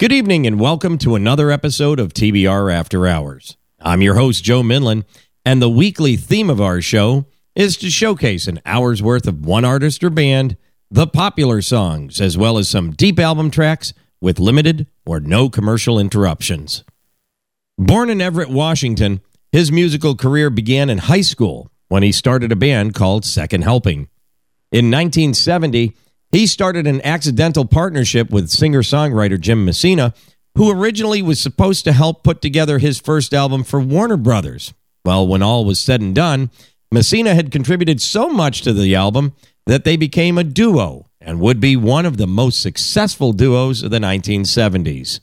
Good evening and welcome to another episode of TBR After Hours. I'm your host, Joe Minlin, and the weekly theme of our show is to showcase an hour's worth of one artist or band, the popular songs, as well as some deep album tracks with limited or no commercial interruptions. Born in Everett, Washington, his musical career began in high school when he started a band called Second Helping. In 1970, he started an accidental partnership with singer songwriter Jim Messina, who originally was supposed to help put together his first album for Warner Brothers. Well, when all was said and done, Messina had contributed so much to the album that they became a duo and would be one of the most successful duos of the 1970s.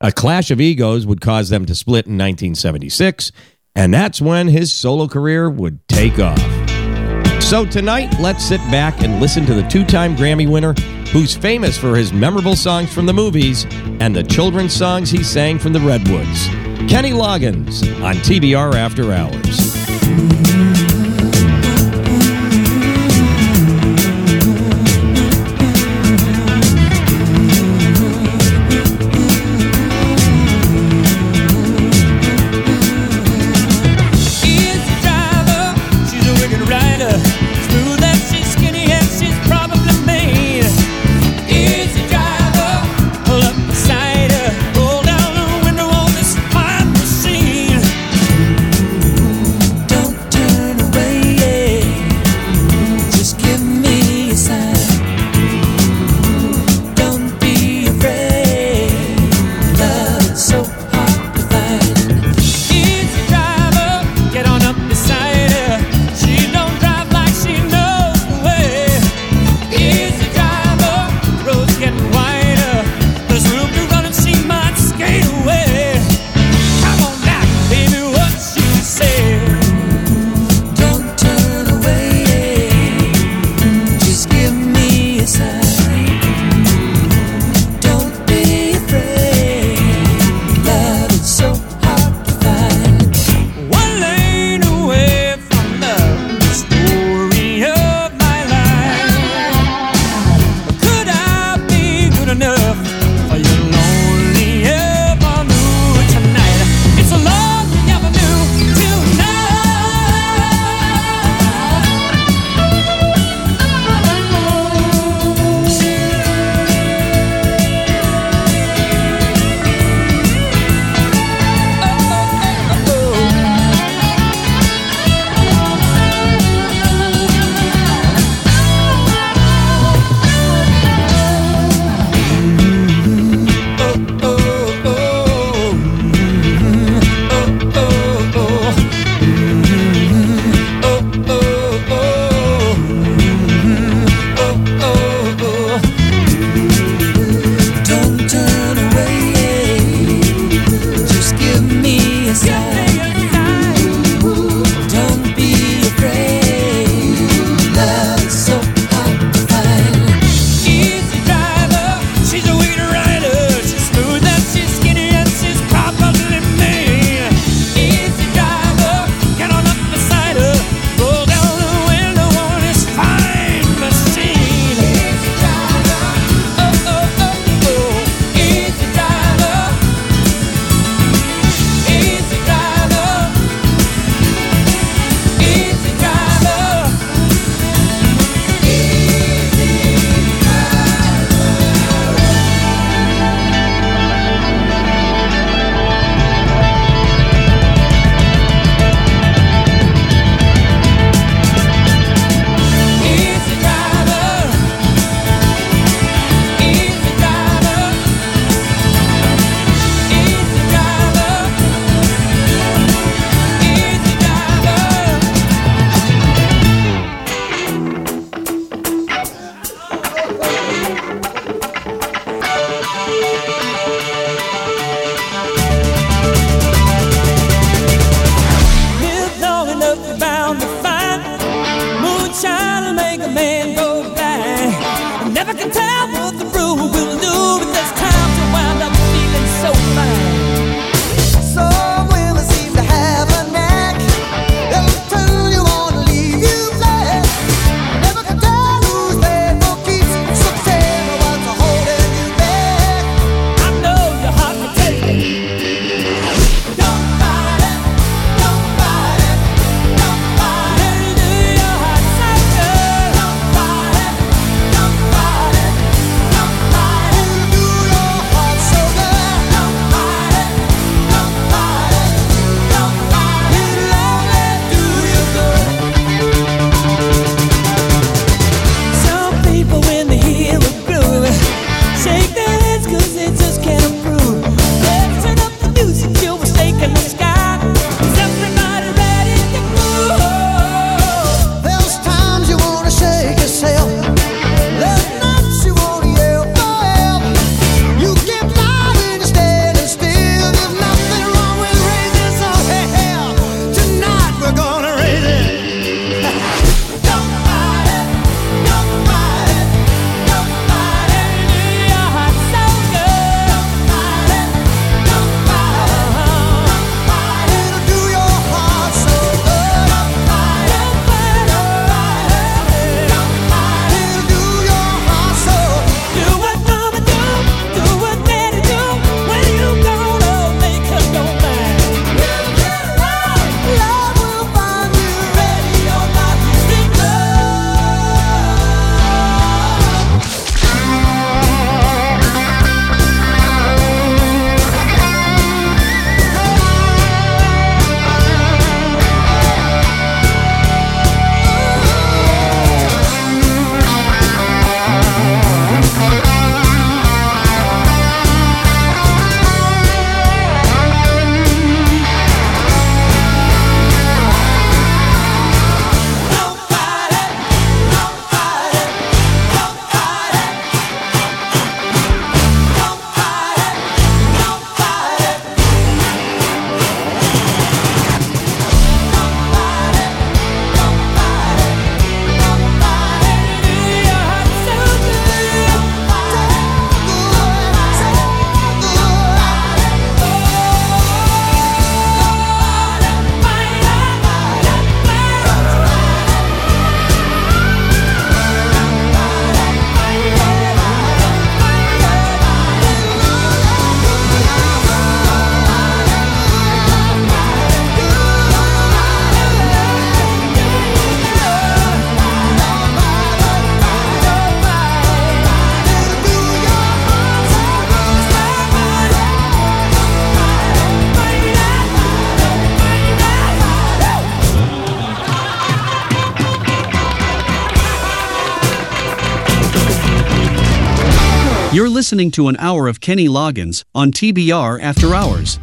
A clash of egos would cause them to split in 1976, and that's when his solo career would take off. So tonight, let's sit back and listen to the two time Grammy winner who's famous for his memorable songs from the movies and the children's songs he sang from the Redwoods. Kenny Loggins on TBR After Hours. You're listening to an hour of Kenny Loggins on TBR After Hours.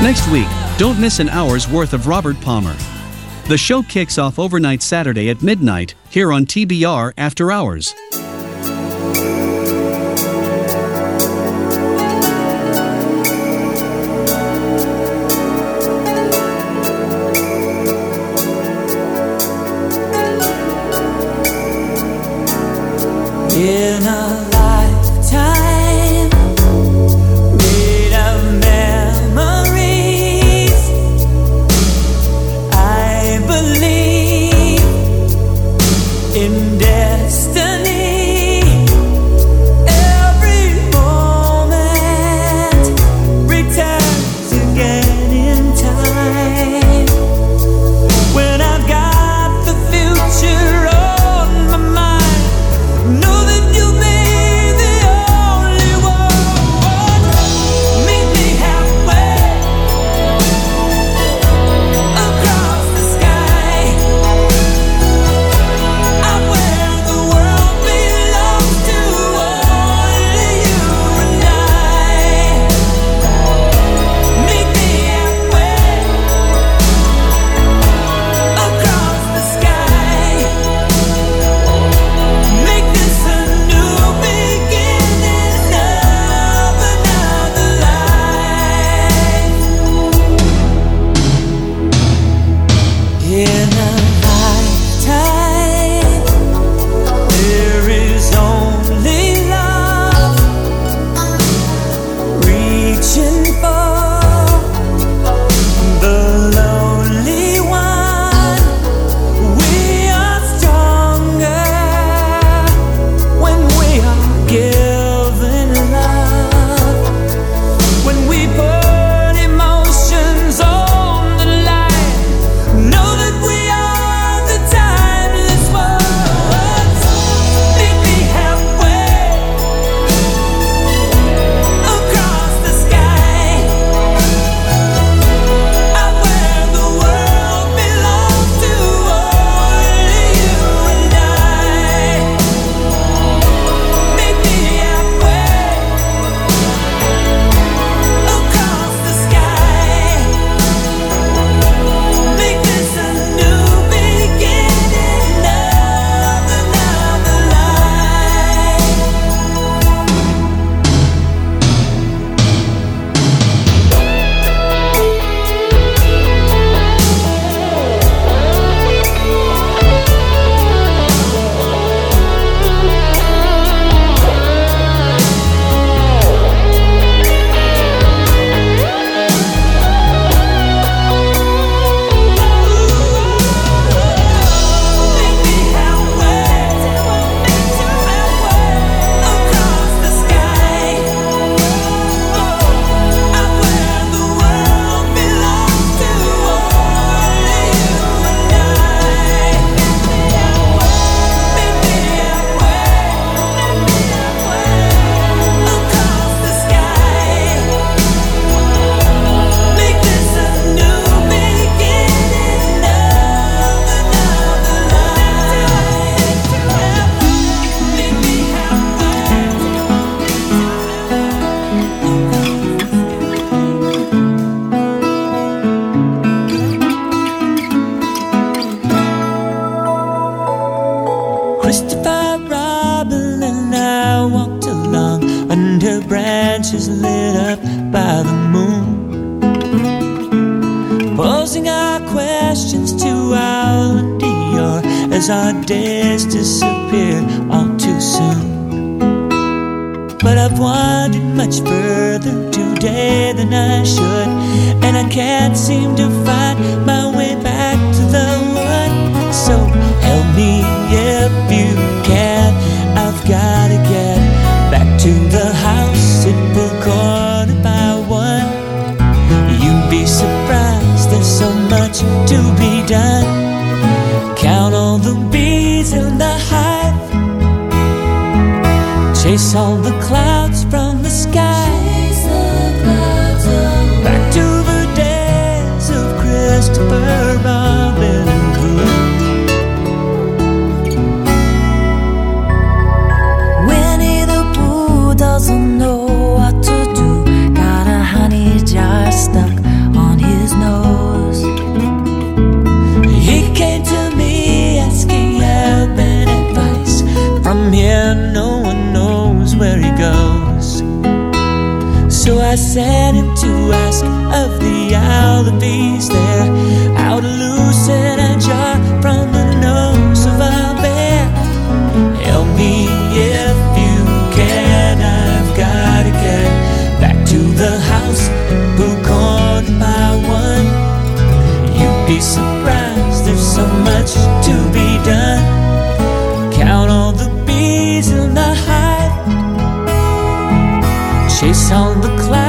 Next week, don't miss an hour's worth of Robert Palmer. The show kicks off overnight Saturday at midnight here on TBR After Hours. Enough. Be surprised, there's so much to be done. Count all the bees in the hive. Chase all the clouds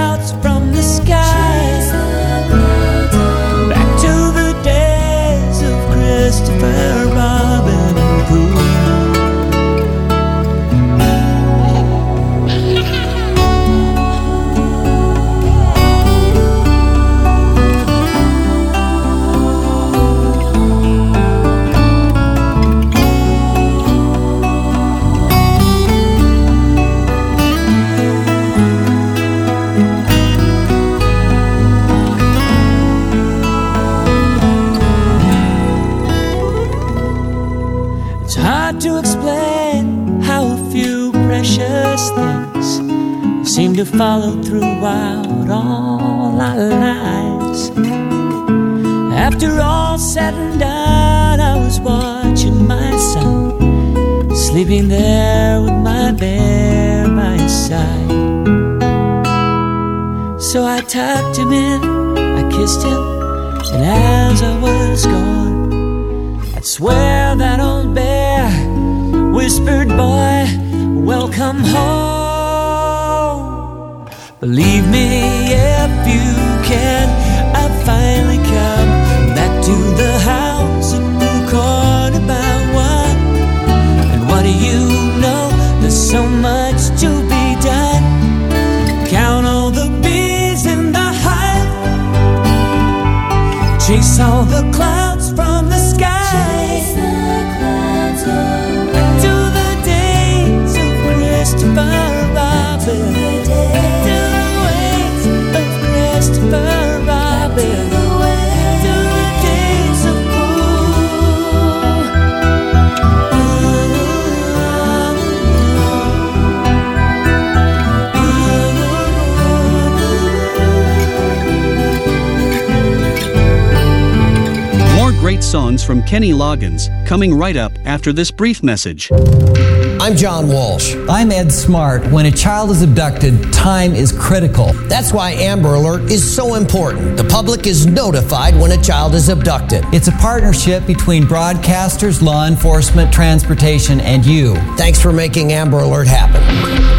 to follow throughout all our lives. After all said and done, I was watching my son sleeping there with my bear by his side. So I tucked him in, I kissed him, and as I was gone, I'd swear that old bear whispered, Boy, welcome home. Believe me if you can, I've finally come back to the house at Pooh Corner by one. And what do you know? There's so much to be done. Count all the bees in the hive. Chase all the clouds songs from Kenny Loggins coming right up after this brief message. I'm John Walsh. I'm Ed Smart. When a child is abducted, time is critical. That's why Amber Alert is so important. The public is notified when a child is abducted. It's a partnership between broadcasters, law enforcement, transportation, and you. Thanks for making Amber Alert happen.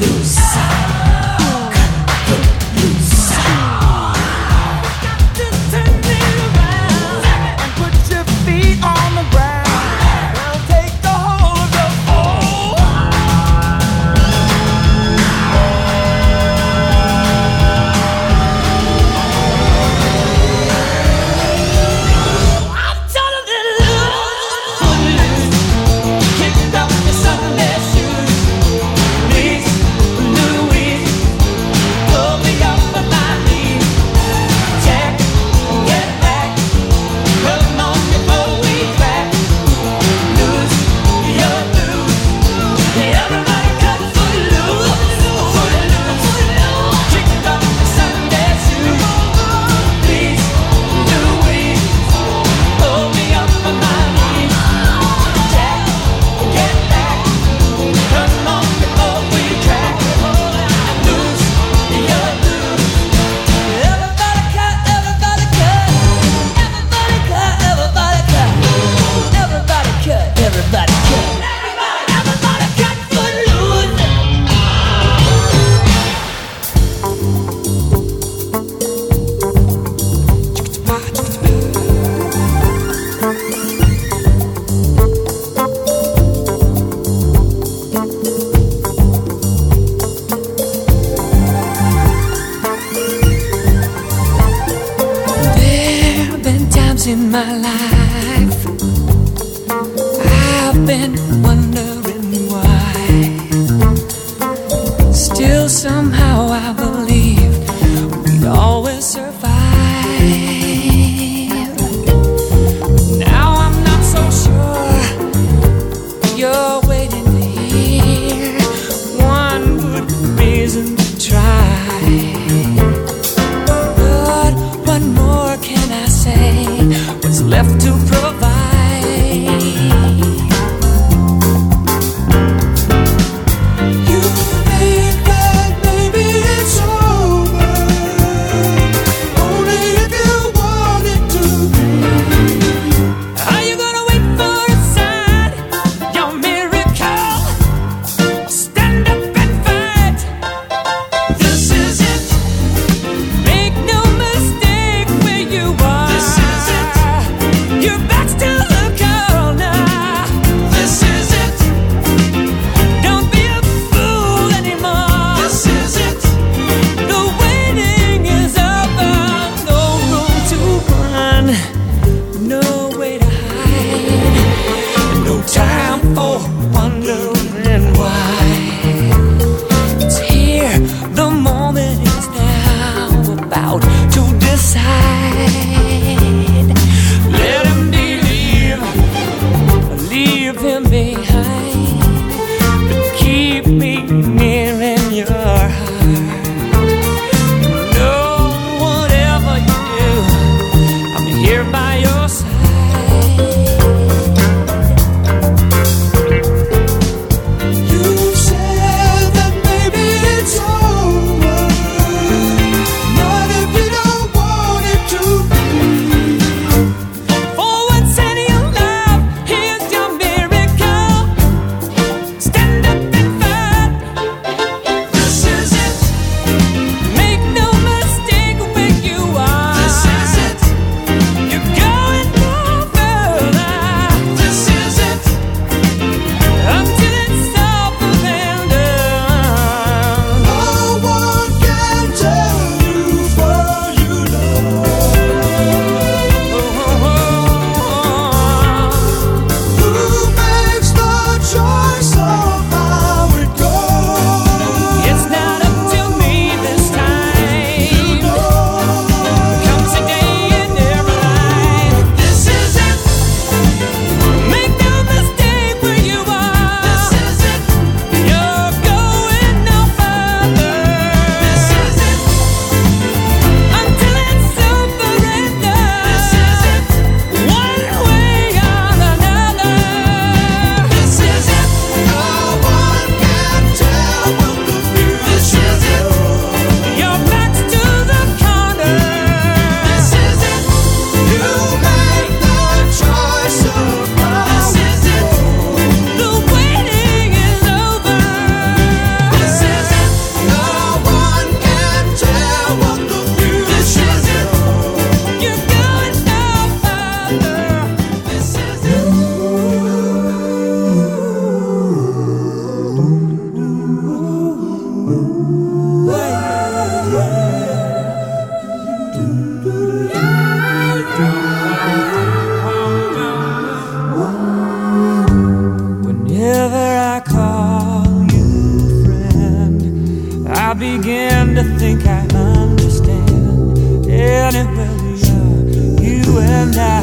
Lose. now.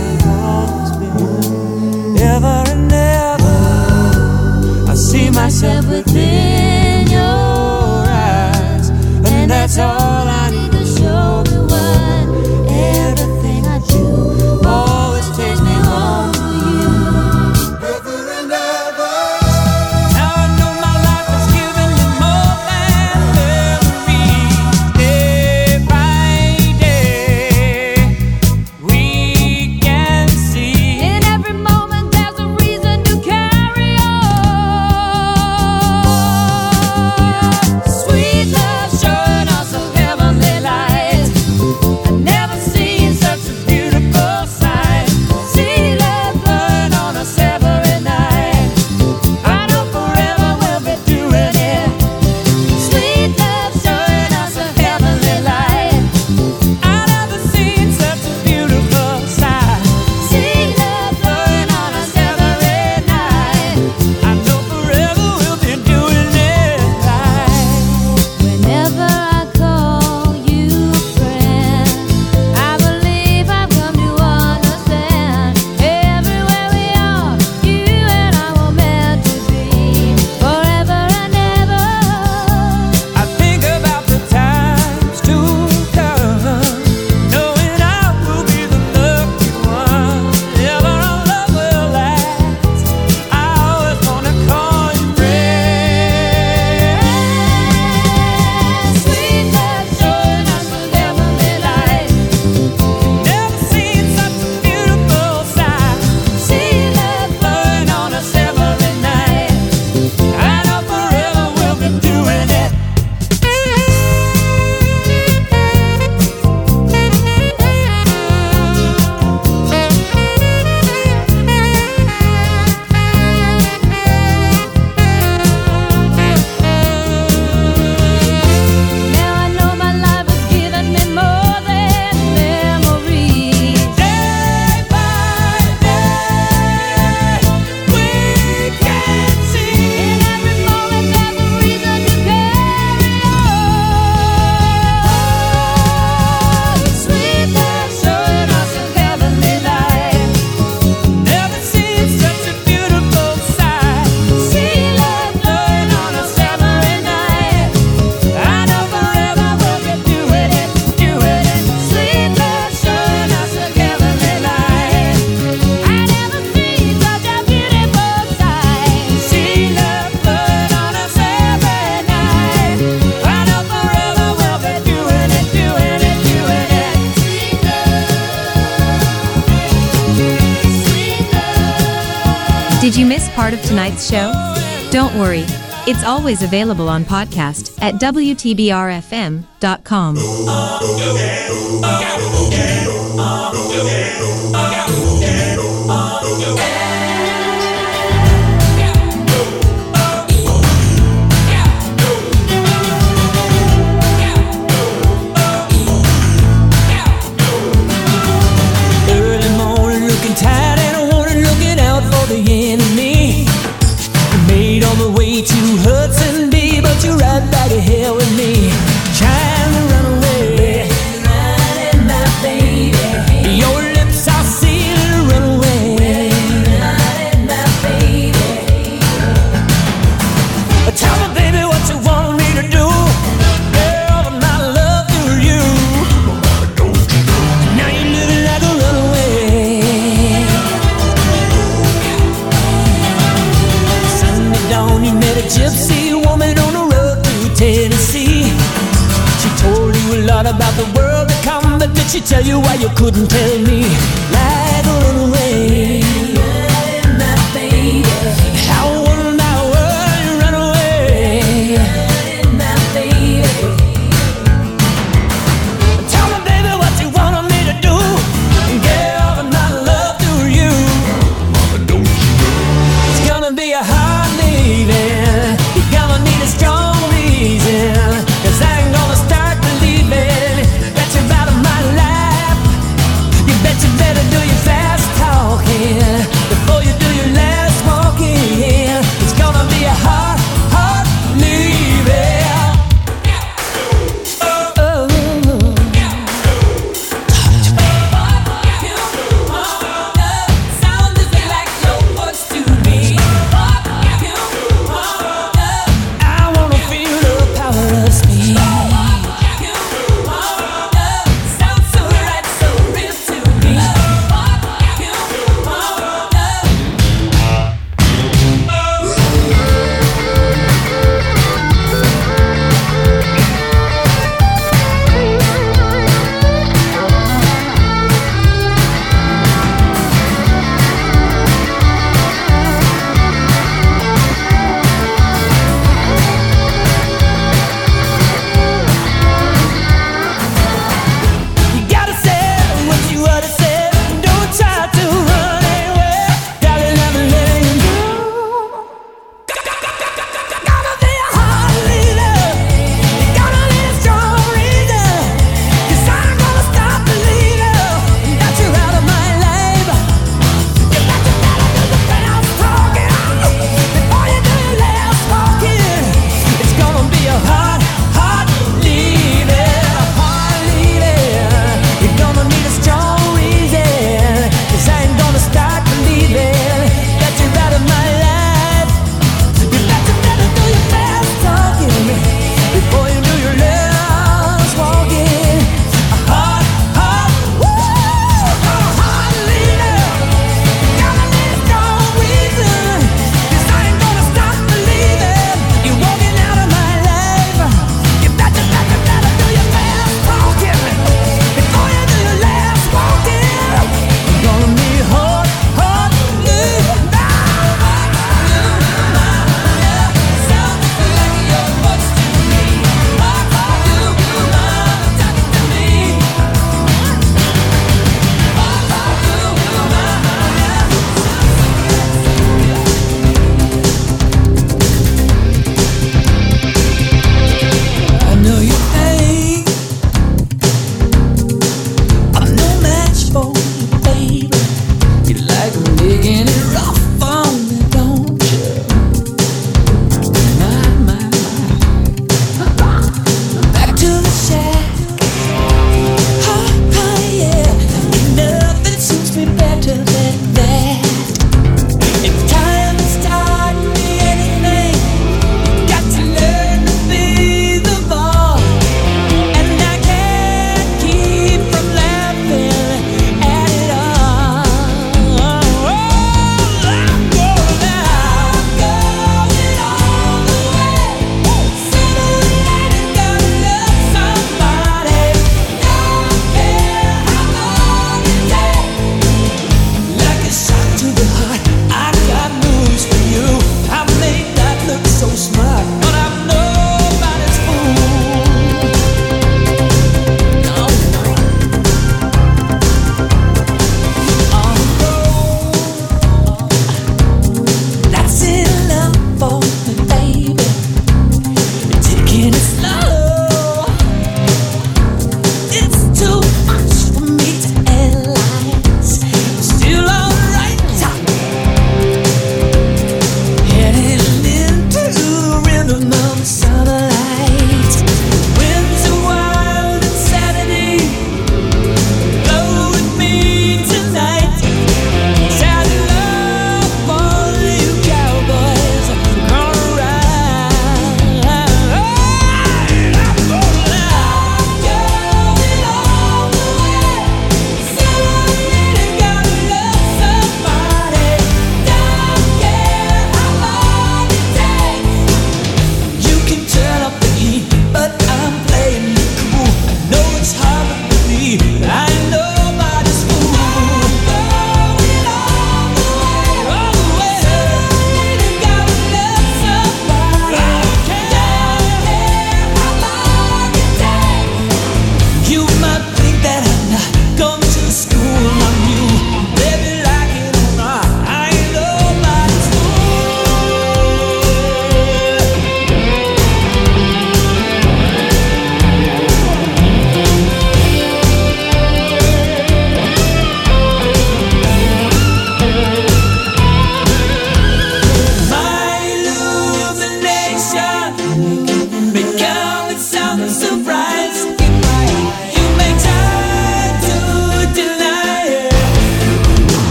tonight's show? Don't worry, it's always available on podcast at WTBRFM.com. Oh,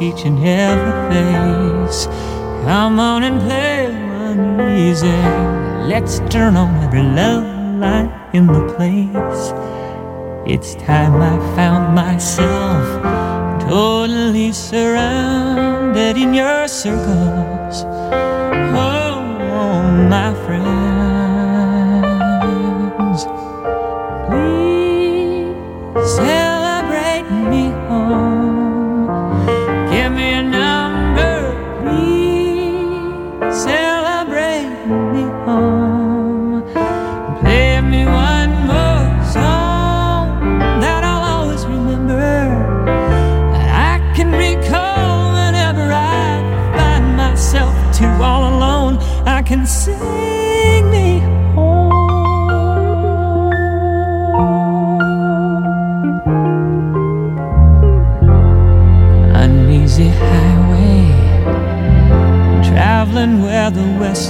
each and every face. Come on and play one easy. Let's turn on every love light in the place. It's time I found myself.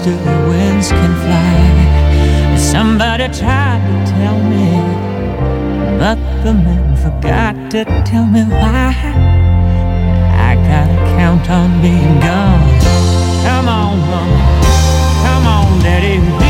still the winds can fly. Somebody tried to tell me, but the man forgot to tell me why. I gotta count on being gone. Come on, mama. Come on, daddy.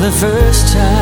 the first time.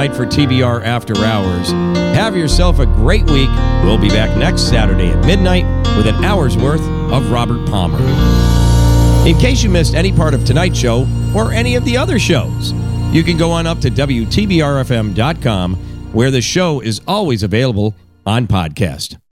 night for TBR After Hours. Have yourself a great week. We'll be back next Saturday at midnight with an hour's worth of Robert Palmer. In case you missed any part of tonight's show or any of the other shows, you can go on up to WTBRFM.com where the show is always available on podcast.